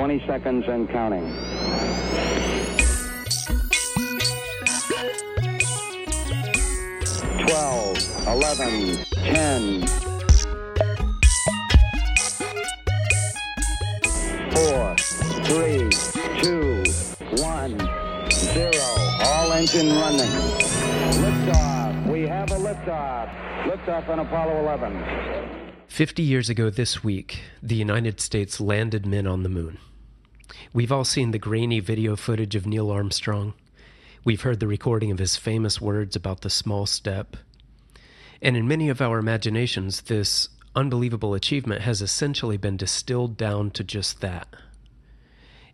20 seconds and counting. Twelve, eleven, ten, four, three, two, one, zero. All engine running. Liftoff. We have a liftoff. Liftoff on Apollo 11. 50 years ago this week, the United States landed men on the moon. We've all seen the grainy video footage of Neil Armstrong. We've heard the recording of his famous words about the small step. And in many of our imaginations, this unbelievable achievement has essentially been distilled down to just that.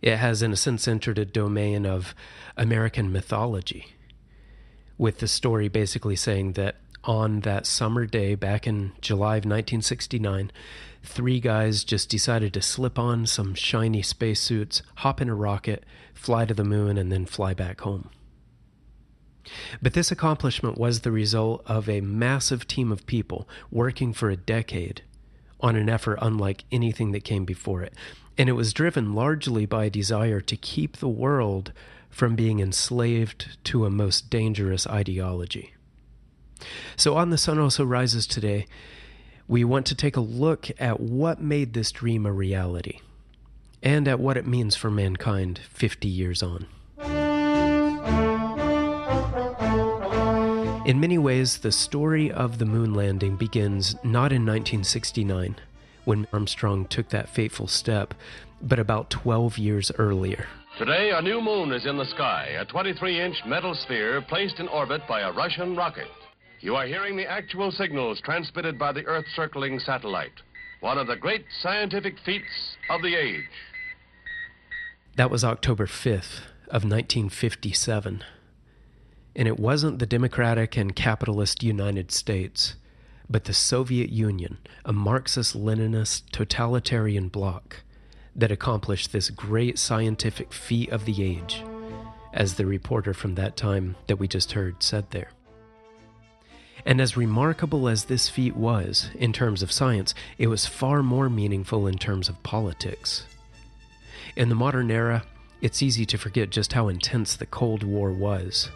It has, in a sense, entered a domain of American mythology, with the story basically saying that on that summer day back in July of 1969, three guys just decided to slip on some shiny spacesuits, hop in a rocket, fly to the moon, and then fly back home. But this accomplishment was the result of a massive team of people working for a decade on an effort unlike anything that came before it. And it was driven largely by a desire to keep the world from being enslaved to a most dangerous ideology. So, on The Sun Also Rises today, we want to take a look at what made this dream a reality and at what it means for mankind 50 years on. In many ways, the story of the moon landing begins not in 1969, when Armstrong took that fateful step, but about 12 years earlier. Today, a new moon is in the sky, a 23 inch metal sphere placed in orbit by a Russian rocket. You are hearing the actual signals transmitted by the Earth circling satellite, one of the great scientific feats of the age. That was October 5th of 1957. And it wasn't the democratic and capitalist United States, but the Soviet Union, a Marxist Leninist totalitarian bloc, that accomplished this great scientific feat of the age, as the reporter from that time that we just heard said there. And as remarkable as this feat was in terms of science, it was far more meaningful in terms of politics. In the modern era, it's easy to forget just how intense the Cold War was.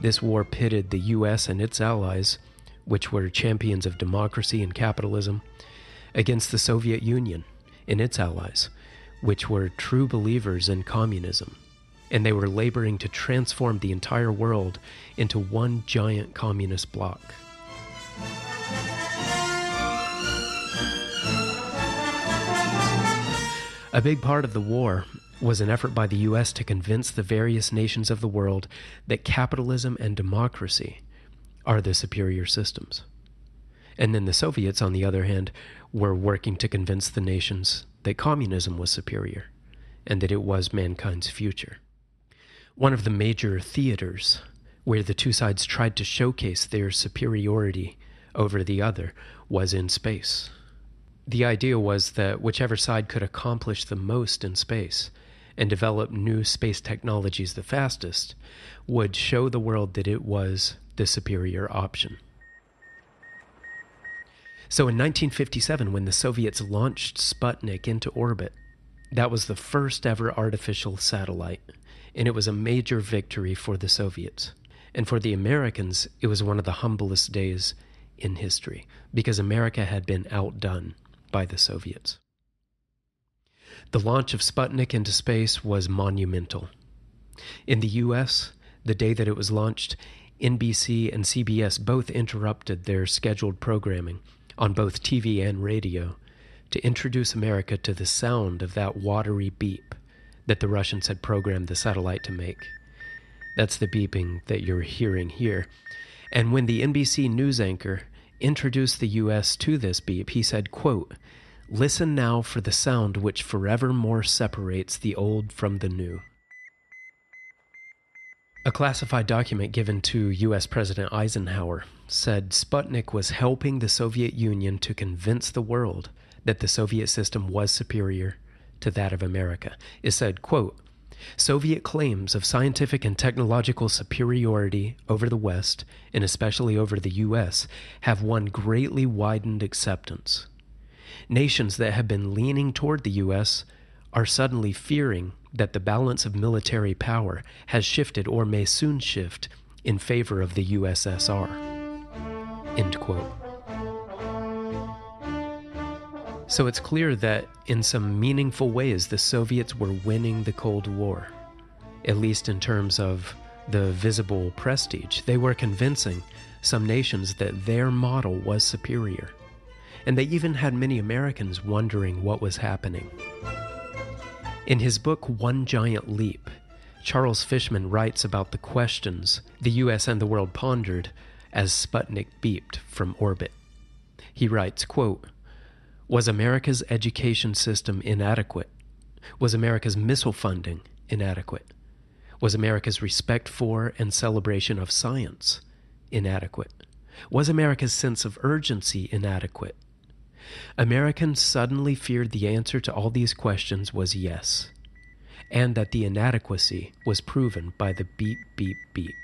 This war pitted the US and its allies, which were champions of democracy and capitalism, against the Soviet Union and its allies, which were true believers in communism. And they were laboring to transform the entire world into one giant communist bloc. A big part of the war was an effort by the US to convince the various nations of the world that capitalism and democracy are the superior systems. And then the Soviets, on the other hand, were working to convince the nations that communism was superior and that it was mankind's future. One of the major theaters where the two sides tried to showcase their superiority over the other was in space. The idea was that whichever side could accomplish the most in space and develop new space technologies the fastest would show the world that it was the superior option. So in 1957, when the Soviets launched Sputnik into orbit, that was the first ever artificial satellite, and it was a major victory for the Soviets. And for the Americans, it was one of the humblest days in history because America had been outdone by the Soviets. The launch of Sputnik into space was monumental. In the US, the day that it was launched, NBC and CBS both interrupted their scheduled programming on both TV and radio to introduce America to the sound of that watery beep that the Russians had programmed the satellite to make. That's the beeping that you're hearing here. And when the NBC news anchor introduced the US to this beep, he said, quote, Listen now for the sound which forevermore separates the old from the new. A classified document given to US President Eisenhower said Sputnik was helping the Soviet Union to convince the world that the Soviet system was superior to that of America. It said, quote, Soviet claims of scientific and technological superiority over the West, and especially over the U.S., have won greatly widened acceptance. Nations that have been leaning toward the U.S. are suddenly fearing that the balance of military power has shifted or may soon shift in favor of the USSR. End quote. So it's clear that in some meaningful ways the Soviets were winning the Cold War, at least in terms of the visible prestige. They were convincing some nations that their model was superior. And they even had many Americans wondering what was happening. In his book One Giant Leap, Charles Fishman writes about the questions the US and the world pondered as Sputnik beeped from orbit. He writes, quote, was America's education system inadequate? Was America's missile funding inadequate? Was America's respect for and celebration of science inadequate? Was America's sense of urgency inadequate? Americans suddenly feared the answer to all these questions was yes, and that the inadequacy was proven by the beep, beep, beep.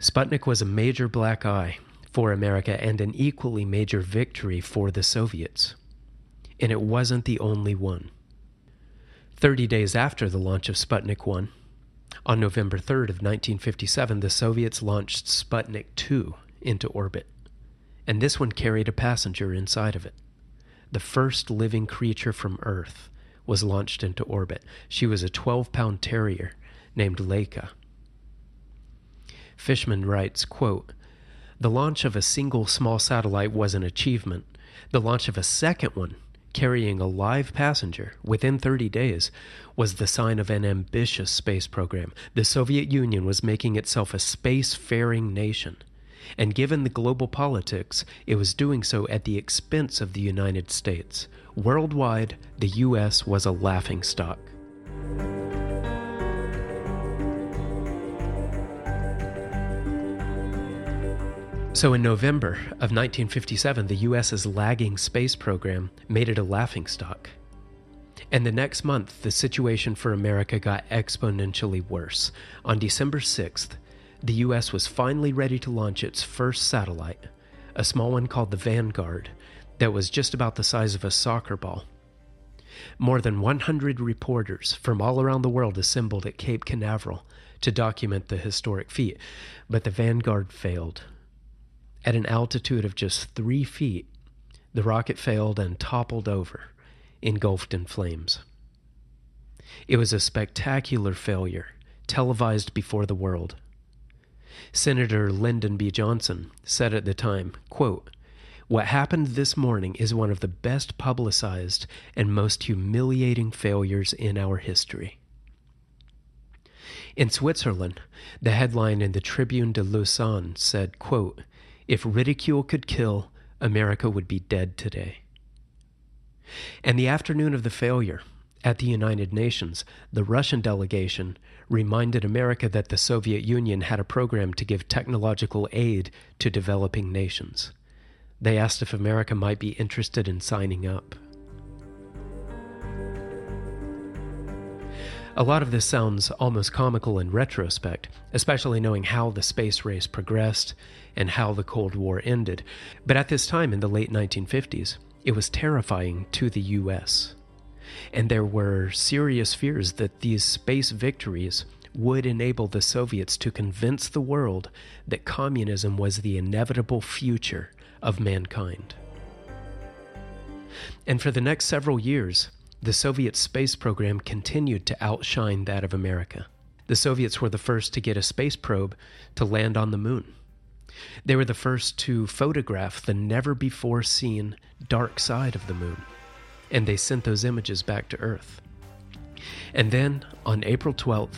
Sputnik was a major black eye for America and an equally major victory for the Soviets. And it wasn't the only one. Thirty days after the launch of Sputnik 1, on November 3rd of 1957, the Soviets launched Sputnik 2 into orbit. And this one carried a passenger inside of it. The first living creature from Earth was launched into orbit. She was a 12 pound terrier named Laika. Fishman writes, quote, the launch of a single small satellite was an achievement. The launch of a second one, carrying a live passenger within 30 days, was the sign of an ambitious space program. The Soviet Union was making itself a space-faring nation. And given the global politics, it was doing so at the expense of the United States. Worldwide, the U.S. was a laughingstock. So, in November of 1957, the US's lagging space program made it a laughingstock. And the next month, the situation for America got exponentially worse. On December 6th, the US was finally ready to launch its first satellite, a small one called the Vanguard, that was just about the size of a soccer ball. More than 100 reporters from all around the world assembled at Cape Canaveral to document the historic feat, but the Vanguard failed at an altitude of just three feet, the rocket failed and toppled over, engulfed in flames. It was a spectacular failure, televised before the world. Senator Lyndon B. Johnson said at the time, quote, What happened this morning is one of the best publicized and most humiliating failures in our history. In Switzerland, the headline in the Tribune de Lausanne said, quote, if ridicule could kill, America would be dead today. And the afternoon of the failure, at the United Nations, the Russian delegation reminded America that the Soviet Union had a program to give technological aid to developing nations. They asked if America might be interested in signing up. A lot of this sounds almost comical in retrospect, especially knowing how the space race progressed and how the Cold War ended. But at this time in the late 1950s, it was terrifying to the US. And there were serious fears that these space victories would enable the Soviets to convince the world that communism was the inevitable future of mankind. And for the next several years, the Soviet space program continued to outshine that of America. The Soviets were the first to get a space probe to land on the moon. They were the first to photograph the never before seen dark side of the moon, and they sent those images back to Earth. And then, on April 12,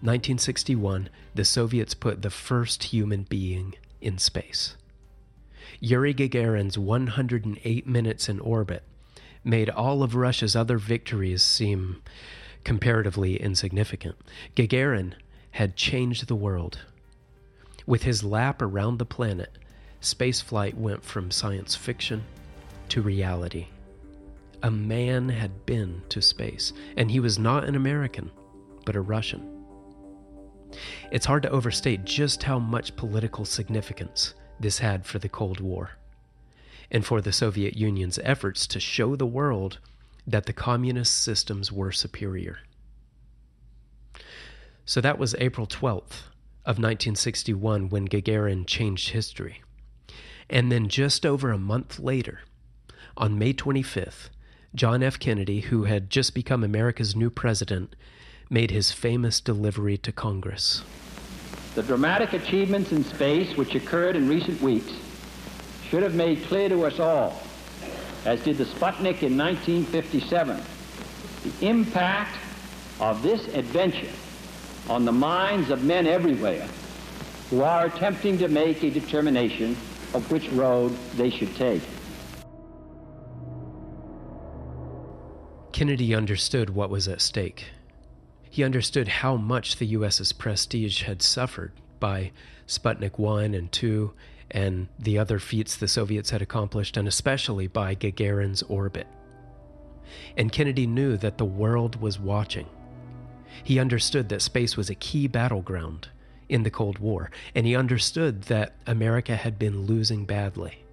1961, the Soviets put the first human being in space. Yuri Gagarin's 108 minutes in orbit made all of Russia's other victories seem comparatively insignificant. Gagarin had changed the world. With his lap around the planet, spaceflight went from science fiction to reality. A man had been to space, and he was not an American, but a Russian. It's hard to overstate just how much political significance this had for the Cold War. And for the Soviet Union's efforts to show the world that the communist systems were superior. So that was April 12th of 1961 when Gagarin changed history. And then just over a month later, on May 25th, John F. Kennedy, who had just become America's new president, made his famous delivery to Congress. The dramatic achievements in space which occurred in recent weeks should have made clear to us all, as did the Sputnik in 1957, the impact of this adventure on the minds of men everywhere who are attempting to make a determination of which road they should take. Kennedy understood what was at stake. He understood how much the U.S.'s prestige had suffered by Sputnik 1 and 2 and the other feats the Soviets had accomplished, and especially by Gagarin's orbit. And Kennedy knew that the world was watching. He understood that space was a key battleground in the Cold War, and he understood that America had been losing badly.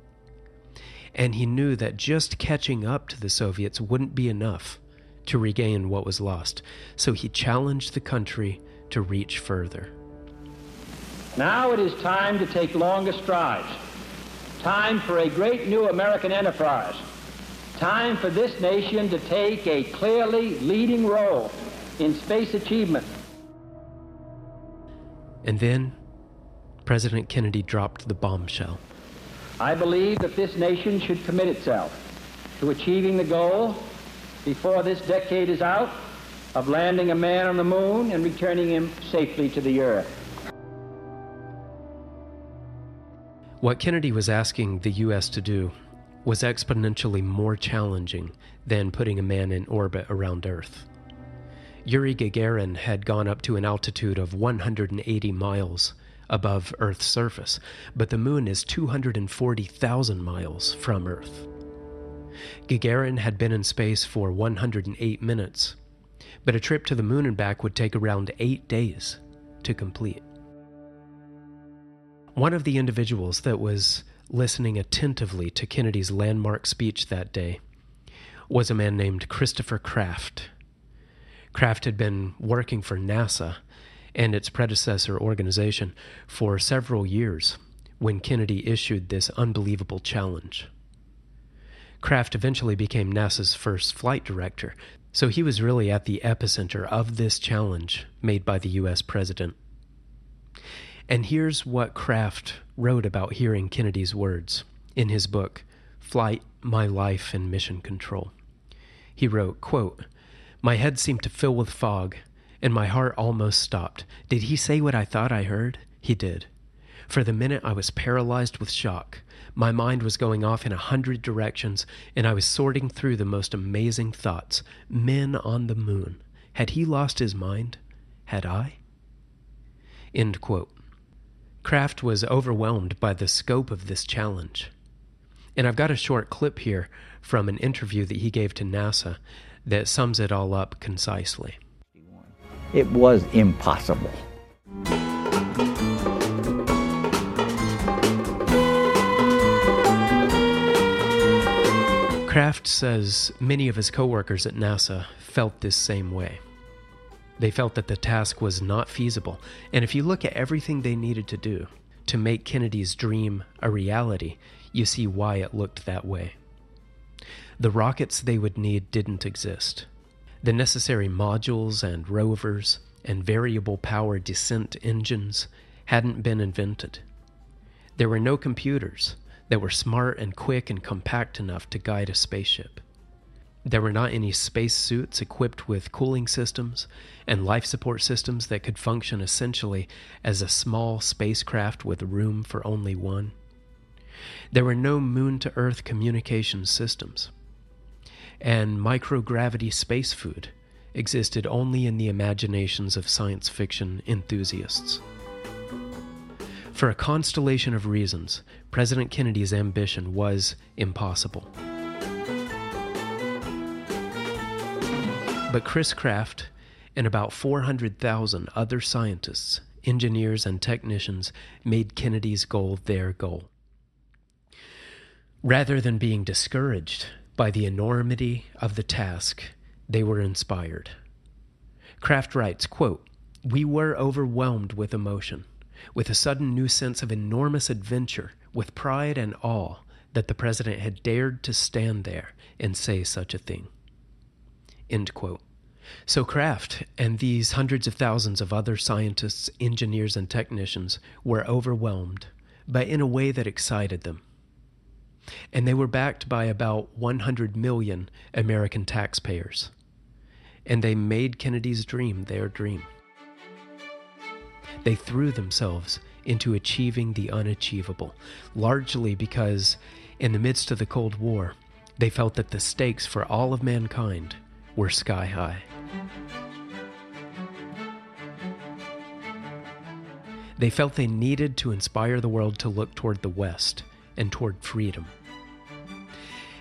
And he knew that just catching up to the Soviets wouldn't be enough to regain what was lost, so he challenged the country to reach further. Now it is time to take longer strides. Time for a great new American enterprise. Time for this nation to take a clearly leading role in space achievement. And then President Kennedy dropped the bombshell. I believe that this nation should commit itself to achieving the goal before this decade is out of landing a man on the moon and returning him safely to the earth. What Kennedy was asking the U.S. to do was exponentially more challenging than putting a man in orbit around Earth. Yuri Gagarin had gone up to an altitude of 180 miles above Earth's surface, but the moon is 240,000 miles from Earth. Gagarin had been in space for 108 minutes, but a trip to the moon and back would take around eight days to complete. One of the individuals that was listening attentively to Kennedy's landmark speech that day was a man named Christopher Kraft. Kraft had been working for NASA and its predecessor organization for several years when Kennedy issued this unbelievable challenge. Kraft eventually became NASA's first flight director, so he was really at the epicenter of this challenge made by the U.S. president. And here's what Kraft wrote about hearing Kennedy's words in his book, Flight, My Life, and Mission Control. He wrote, quote, My head seemed to fill with fog, and my heart almost stopped. Did he say what I thought I heard? He did. For the minute, I was paralyzed with shock. My mind was going off in a hundred directions, and I was sorting through the most amazing thoughts. Men on the moon. Had he lost his mind? Had I? End quote. Kraft was overwhelmed by the scope of this challenge. And I've got a short clip here from an interview that he gave to NASA that sums it all up concisely. It was impossible. Kraft says many of his coworkers at NASA felt this same way. They felt that the task was not feasible, and if you look at everything they needed to do to make Kennedy's dream a reality, you see why it looked that way. The rockets they would need didn't exist. The necessary modules and rovers and variable power descent engines hadn't been invented. There were no computers that were smart and quick and compact enough to guide a spaceship. There were not any space suits equipped with cooling systems and life support systems that could function essentially as a small spacecraft with room for only one. There were no moon to Earth communication systems. And microgravity space food existed only in the imaginations of science fiction enthusiasts. For a constellation of reasons, President Kennedy's ambition was impossible. But Chris Kraft and about 400,000 other scientists, engineers, and technicians made Kennedy's goal their goal. Rather than being discouraged by the enormity of the task, they were inspired. Kraft writes, quote, We were overwhelmed with emotion, with a sudden new sense of enormous adventure, with pride and awe that the president had dared to stand there and say such a thing. End quote. So Kraft and these hundreds of thousands of other scientists, engineers, and technicians were overwhelmed, but in a way that excited them. And they were backed by about 100 million American taxpayers. And they made Kennedy's dream their dream. They threw themselves into achieving the unachievable, largely because, in the midst of the Cold War, they felt that the stakes for all of mankind were sky high. They felt they needed to inspire the world to look toward the West and toward freedom.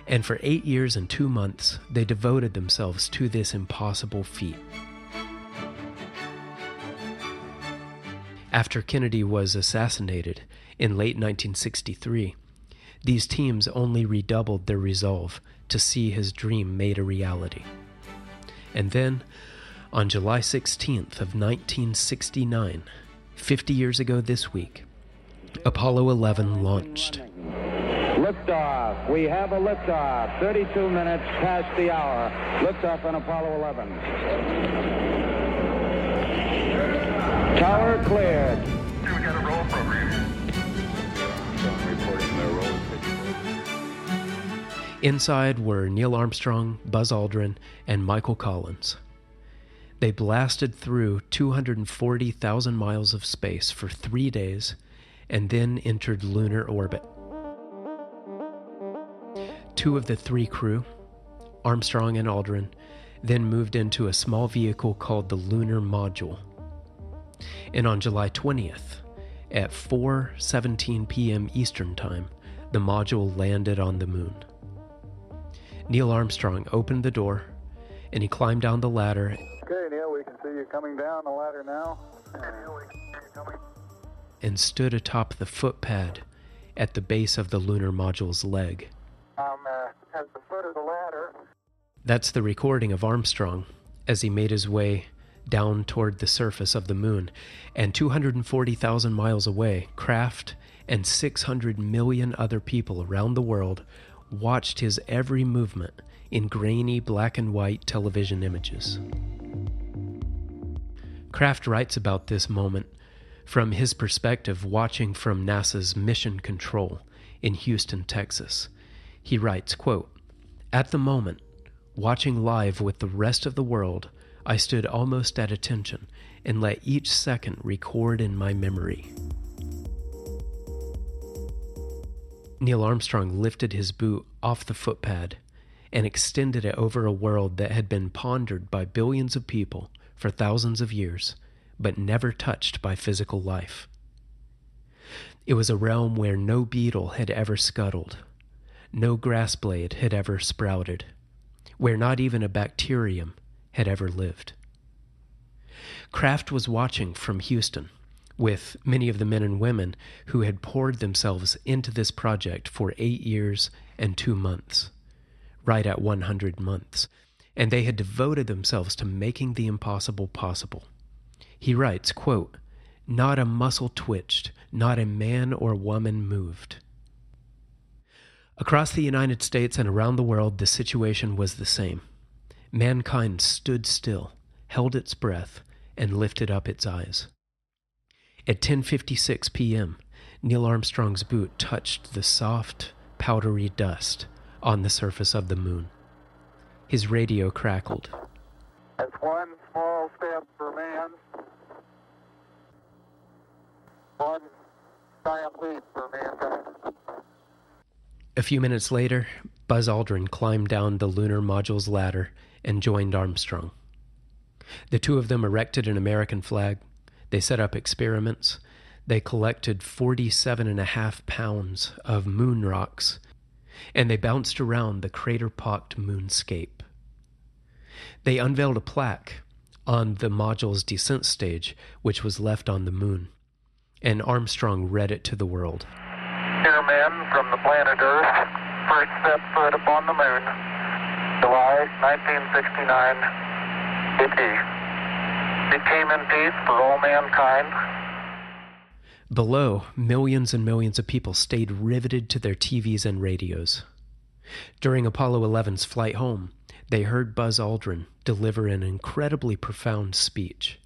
And for eight years and two months, they devoted themselves to this impossible feat. After Kennedy was assassinated in late 1963, these teams only redoubled their resolve to see his dream made a reality. And then, on July 16th of 1969, 50 years ago this week, Apollo 11 launched. Liftoff. We have a liftoff. 32 minutes past the hour. Liftoff on Apollo 11. Tower cleared. Inside were Neil Armstrong, Buzz Aldrin, and Michael Collins. They blasted through 240,000 miles of space for three days and then entered lunar orbit. Two of the three crew, Armstrong and Aldrin, then moved into a small vehicle called the Lunar Module. And on July 20th, at 4:17 p.m. Eastern Time, the module landed on the moon. Neil Armstrong opened the door and he climbed down the ladder. Okay, Neil, we can see you coming down the ladder now. And stood atop the footpad at the base of the lunar module's leg. Um, uh, at the foot of the ladder. That's the recording of Armstrong as he made his way down toward the surface of the moon. And 240,000 miles away, Kraft and 600 million other people around the world watched his every movement in grainy black and white television images. Kraft writes about this moment from his perspective watching from NASA's mission control in Houston, Texas. He writes, quote, At the moment, watching live with the rest of the world, I stood almost at attention and let each second record in my memory. Neil Armstrong lifted his boot off the footpad and extended it over a world that had been pondered by billions of people for thousands of years, but never touched by physical life. It was a realm where no beetle had ever scuttled, no grass blade had ever sprouted, where not even a bacterium had ever lived. Kraft was watching from Houston with many of the men and women who had poured themselves into this project for eight years and two months, right at 100 months, and they had devoted themselves to making the impossible possible. He writes, quote, Not a muscle twitched, not a man or woman moved. Across the United States and around the world, the situation was the same. Mankind stood still, held its breath, and lifted up its eyes. At 10:56 p.m., Neil Armstrong's boot touched the soft, powdery dust on the surface of the moon. His radio crackled. That's one small step for man, one giant leap for mankind. A few minutes later, Buzz Aldrin climbed down the lunar module's ladder and joined Armstrong. The two of them erected an American flag. They set up experiments. They collected 47 and a half pounds of moon rocks, and they bounced around the crater pocked moonscape. They unveiled a plaque on the module's descent stage, which was left on the moon, and Armstrong read it to the world. Dear men from the planet Earth, first set foot upon the moon, July 1969, all mankind. Below, millions and millions of people stayed riveted to their TVs and radios. During Apollo 11's flight home, they heard Buzz Aldrin deliver an incredibly profound speech.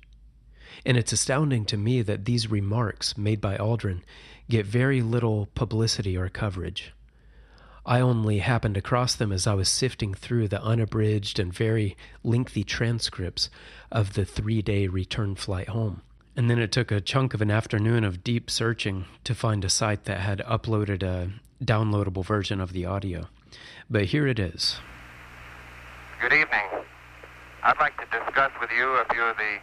And it's astounding to me that these remarks made by Aldrin get very little publicity or coverage. I only happened across them as I was sifting through the unabridged and very lengthy transcripts of the three day return flight home. And then it took a chunk of an afternoon of deep searching to find a site that had uploaded a downloadable version of the audio. But here it is. Good evening. I'd like to discuss with you a few of the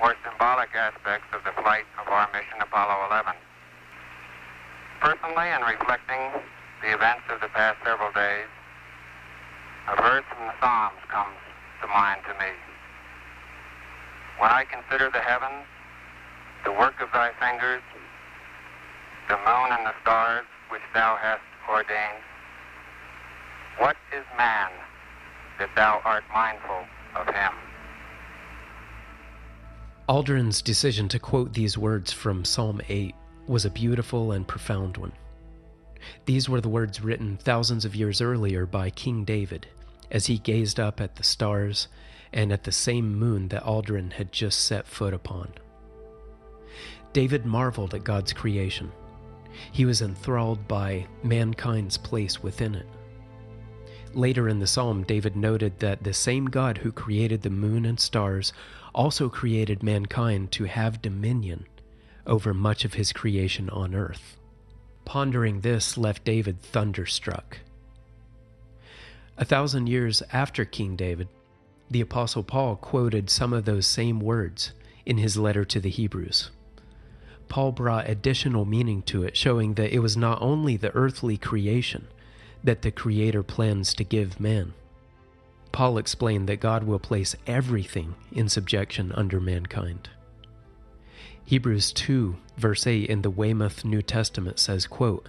more symbolic aspects of the flight of our mission Apollo 11. Personally, in reflecting the events of the past several days, a verse from the Psalms comes to mind to me. When I consider the heavens, the work of thy fingers, the moon and the stars which thou hast ordained, what is man that thou art mindful of him? Aldrin's decision to quote these words from Psalm 8 was a beautiful and profound one. These were the words written thousands of years earlier by King David as he gazed up at the stars and at the same moon that Aldrin had just set foot upon. David marveled at God's creation. He was enthralled by mankind's place within it. Later in the psalm, David noted that the same God who created the moon and stars also created mankind to have dominion over much of his creation on earth. Pondering this left David thunderstruck. A thousand years after King David, the Apostle Paul quoted some of those same words in his letter to the Hebrews. Paul brought additional meaning to it, showing that it was not only the earthly creation that the Creator plans to give man. Paul explained that God will place everything in subjection under mankind. Hebrews 2, verse 8 in the Weymouth New Testament says, quote,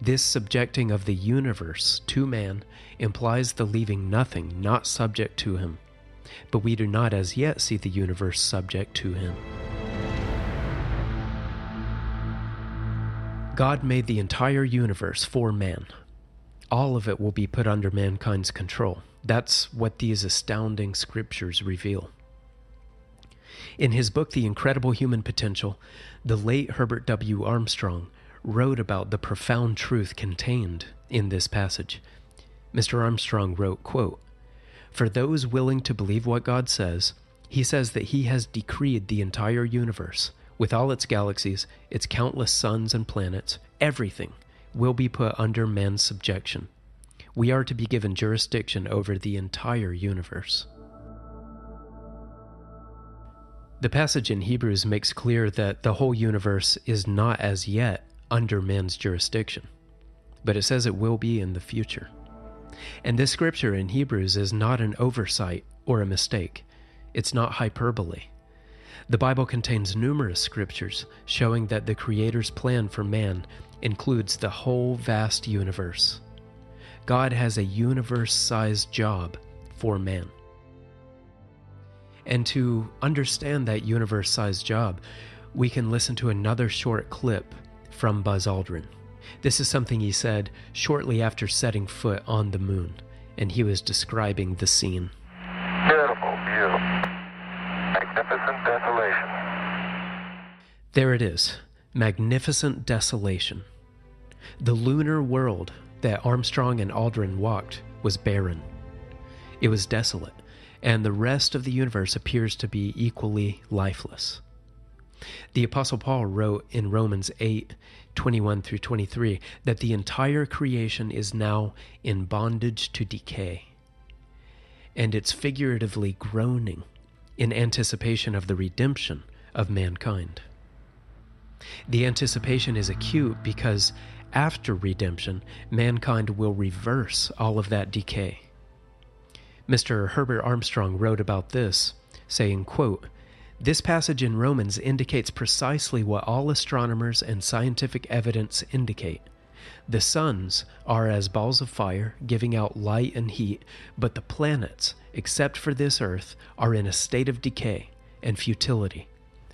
This subjecting of the universe to man implies the leaving nothing not subject to him, but we do not as yet see the universe subject to him. God made the entire universe for man. All of it will be put under mankind's control. That's what these astounding scriptures reveal. In his book, The Incredible Human Potential, the late Herbert W. Armstrong wrote about the profound truth contained in this passage. Mr. Armstrong wrote, quote, For those willing to believe what God says, he says that he has decreed the entire universe, with all its galaxies, its countless suns and planets, everything will be put under man's subjection. We are to be given jurisdiction over the entire universe. The passage in Hebrews makes clear that the whole universe is not as yet under man's jurisdiction, but it says it will be in the future. And this scripture in Hebrews is not an oversight or a mistake, it's not hyperbole. The Bible contains numerous scriptures showing that the Creator's plan for man includes the whole vast universe. God has a universe sized job for man. And to understand that universe sized job, we can listen to another short clip from Buzz Aldrin. This is something he said shortly after setting foot on the moon, and he was describing the scene. Beautiful view. Magnificent desolation. There it is magnificent desolation. The lunar world that Armstrong and Aldrin walked was barren. It was desolate and the rest of the universe appears to be equally lifeless. The Apostle Paul wrote in Romans 8 21 through 23 that the entire creation is now in bondage to decay, and it's figuratively groaning in anticipation of the redemption of mankind. The anticipation is acute because after redemption, mankind will reverse all of that decay Mr. Herbert Armstrong wrote about this, saying, quote, this passage in Romans indicates precisely what all astronomers and scientific evidence indicate The suns are as balls of fire, giving out light and heat, but the planets, except for this Earth, are in a state of decay and futility,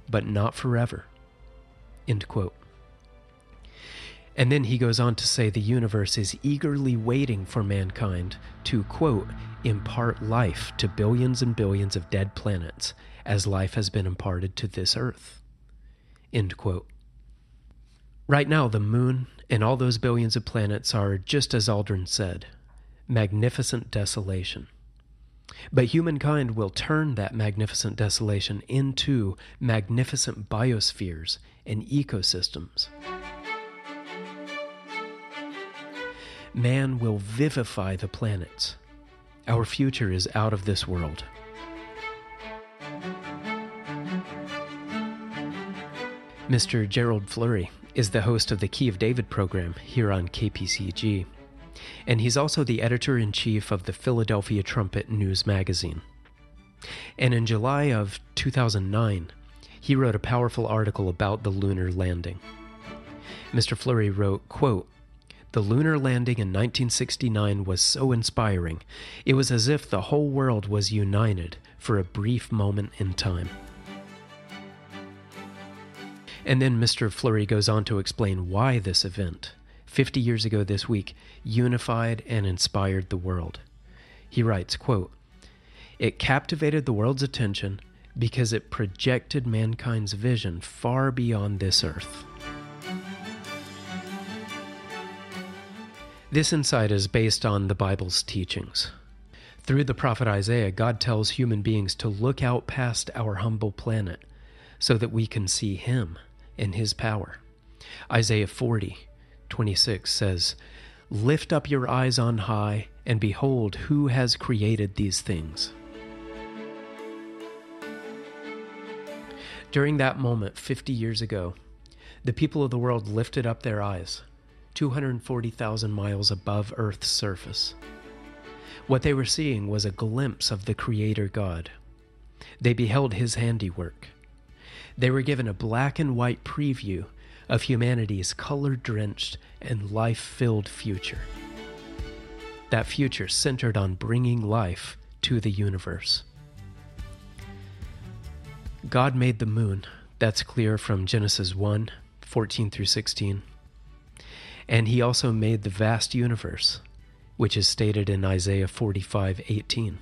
but not forever. End quote. And then he goes on to say the universe is eagerly waiting for mankind to, quote, impart life to billions and billions of dead planets as life has been imparted to this earth. End quote. Right now, the moon and all those billions of planets are, just as Aldrin said, magnificent desolation. But humankind will turn that magnificent desolation into magnificent biospheres and ecosystems. Man will vivify the planets. Our future is out of this world. Mr. Gerald Flurry is the host of the Key of David program here on KPCG, and he's also the editor in chief of the Philadelphia Trumpet News Magazine. And in July of 2009, he wrote a powerful article about the lunar landing. Mr. Flurry wrote, quote, the lunar landing in 1969 was so inspiring. It was as if the whole world was united for a brief moment in time. And then Mr. Flurry goes on to explain why this event, 50 years ago this week, unified and inspired the world. He writes, quote, It captivated the world's attention because it projected mankind's vision far beyond this earth. This insight is based on the Bible's teachings. Through the prophet Isaiah, God tells human beings to look out past our humble planet so that we can see Him and His power. Isaiah 40, 26 says, Lift up your eyes on high, and behold who has created these things. During that moment, 50 years ago, the people of the world lifted up their eyes 240,000 miles above Earth's surface. What they were seeing was a glimpse of the Creator God. They beheld His handiwork. They were given a black and white preview of humanity's color drenched and life filled future. That future centered on bringing life to the universe. God made the moon. That's clear from Genesis 1 14 through 16. And he also made the vast universe, which is stated in Isaiah 45 18.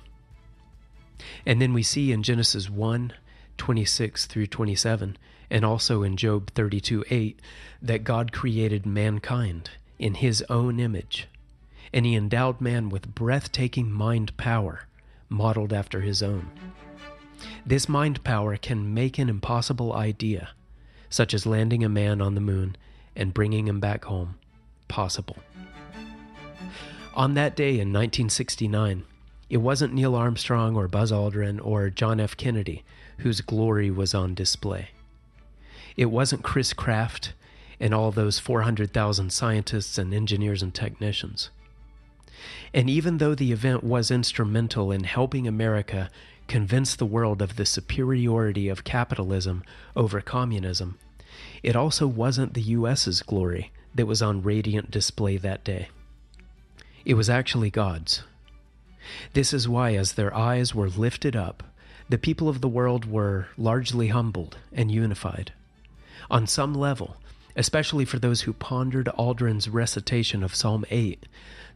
And then we see in Genesis 1 26 through 27, and also in Job 32 8, that God created mankind in his own image, and he endowed man with breathtaking mind power, modeled after his own. This mind power can make an impossible idea, such as landing a man on the moon and bringing him back home, possible. On that day in 1969, it wasn't Neil Armstrong or Buzz Aldrin or John F. Kennedy whose glory was on display. It wasn't Chris Kraft and all those 400,000 scientists and engineers and technicians. And even though the event was instrumental in helping America convince the world of the superiority of capitalism over communism, it also wasn't the U.S.'s glory that was on radiant display that day. It was actually God's. This is why, as their eyes were lifted up, the people of the world were largely humbled and unified. On some level, especially for those who pondered Aldrin's recitation of Psalm 8,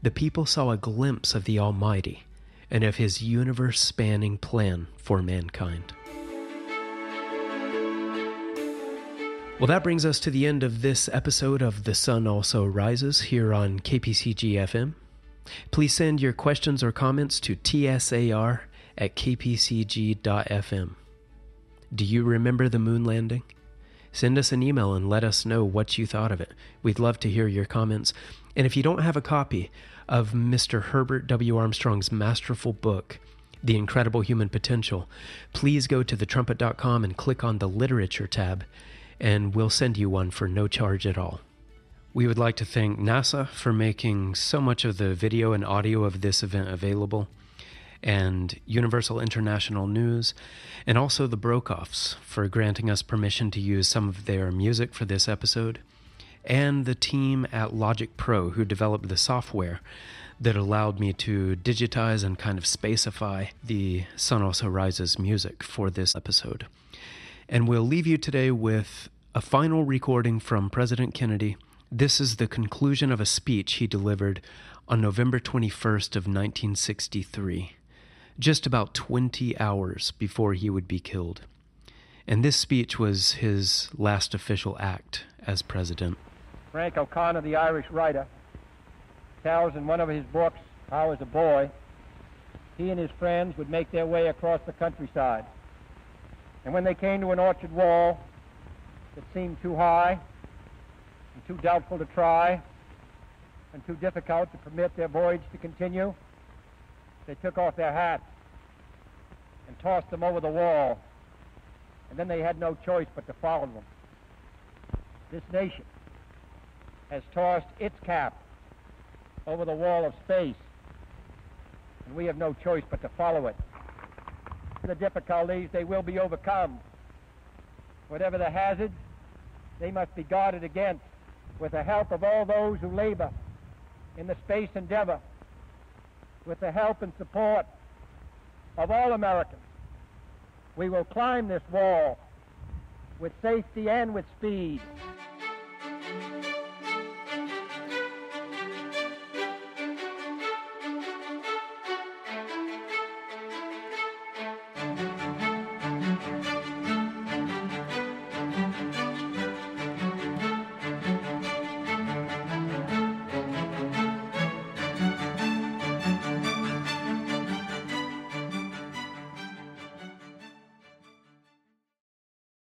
the people saw a glimpse of the Almighty and of his universe spanning plan for mankind. Well, that brings us to the end of this episode of The Sun Also Rises here on KPCG FM. Please send your questions or comments to tsar at kpcg.fm. Do you remember the moon landing? Send us an email and let us know what you thought of it. We'd love to hear your comments. And if you don't have a copy of Mr. Herbert W. Armstrong's masterful book, The Incredible Human Potential, please go to thetrumpet.com and click on the Literature tab and we'll send you one for no charge at all. We would like to thank NASA for making so much of the video and audio of this event available, and Universal International News, and also the Brokoffs for granting us permission to use some of their music for this episode. and the team at Logic Pro who developed the software that allowed me to digitize and kind of spacify the Sun Also Rises music for this episode. And we'll leave you today with a final recording from President Kennedy. This is the conclusion of a speech he delivered on November 21st of 1963, just about 20 hours before he would be killed. And this speech was his last official act as president. Frank O'Connor, the Irish writer, tells in one of his books how, as a boy, he and his friends would make their way across the countryside. And when they came to an orchard wall that seemed too high and too doubtful to try and too difficult to permit their voyage to continue, they took off their hats and tossed them over the wall. And then they had no choice but to follow them. This nation has tossed its cap over the wall of space, and we have no choice but to follow it. The difficulties, they will be overcome. Whatever the hazards, they must be guarded against with the help of all those who labor in the space endeavor, with the help and support of all Americans. We will climb this wall with safety and with speed.